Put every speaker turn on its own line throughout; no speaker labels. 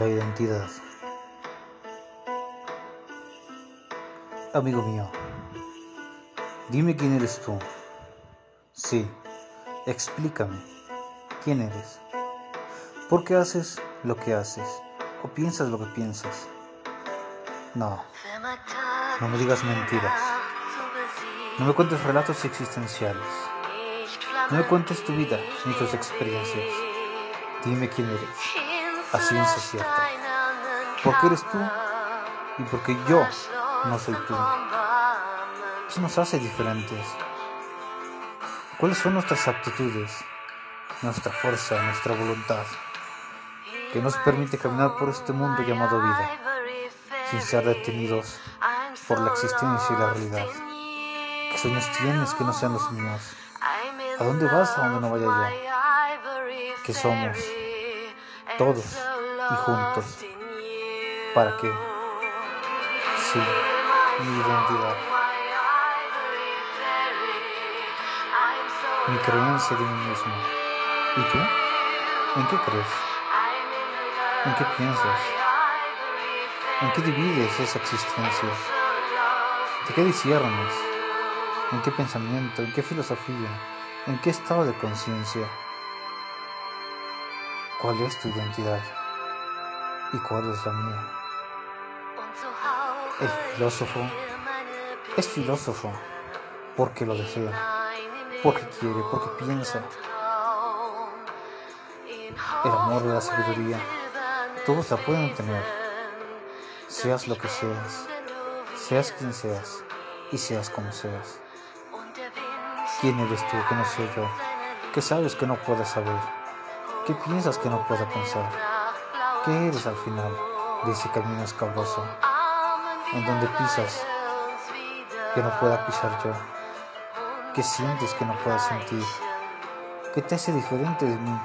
La identidad. Amigo mío, dime quién eres tú. Sí, explícame, ¿quién eres? ¿Por qué haces lo que haces o piensas lo que piensas? No, no me digas mentiras. No me cuentes relatos existenciales. No me cuentes tu vida ni tus experiencias. Dime quién eres, a ciencia cierta. ¿Por qué eres tú y porque yo no soy tú? ¿Qué nos hace diferentes? ¿Cuáles son nuestras aptitudes, nuestra fuerza, nuestra voluntad, que nos permite caminar por este mundo llamado vida, sin ser detenidos por la existencia y la realidad? ¿Qué sueños tienes que no sean los míos? ¿A dónde vas a donde no vaya yo? ¿Qué somos? Todos y juntos. ¿Para qué? Sí, mi identidad. Mi creencia de mí mismo. ¿Y tú? ¿En qué crees? ¿En qué piensas? ¿En qué divides esa existencia? ¿De qué disiernes? ¿En qué pensamiento? ¿En qué filosofía? ¿En qué estado de conciencia? ¿Cuál es tu identidad? ¿Y cuál es la mía? El filósofo es filósofo porque lo desea, porque quiere, porque piensa. El amor y la sabiduría, todos la pueden tener, seas lo que seas, seas quien seas y seas como seas. ¿Quién eres tú que no soy yo? ¿Qué sabes que no puedes saber? ¿Qué piensas que no puedo pensar? ¿Qué eres al final de ese camino escabroso en donde pisas que no pueda pisar yo? ¿Qué sientes que no pueda sentir? ¿Qué te hace diferente de mí?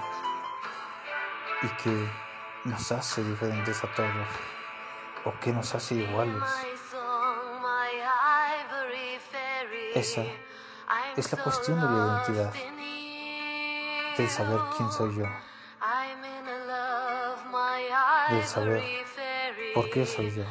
¿Y qué nos hace diferentes a todos? ¿O qué nos hace iguales? Esa es la cuestión de la identidad, del saber quién soy yo, del saber por qué soy yo.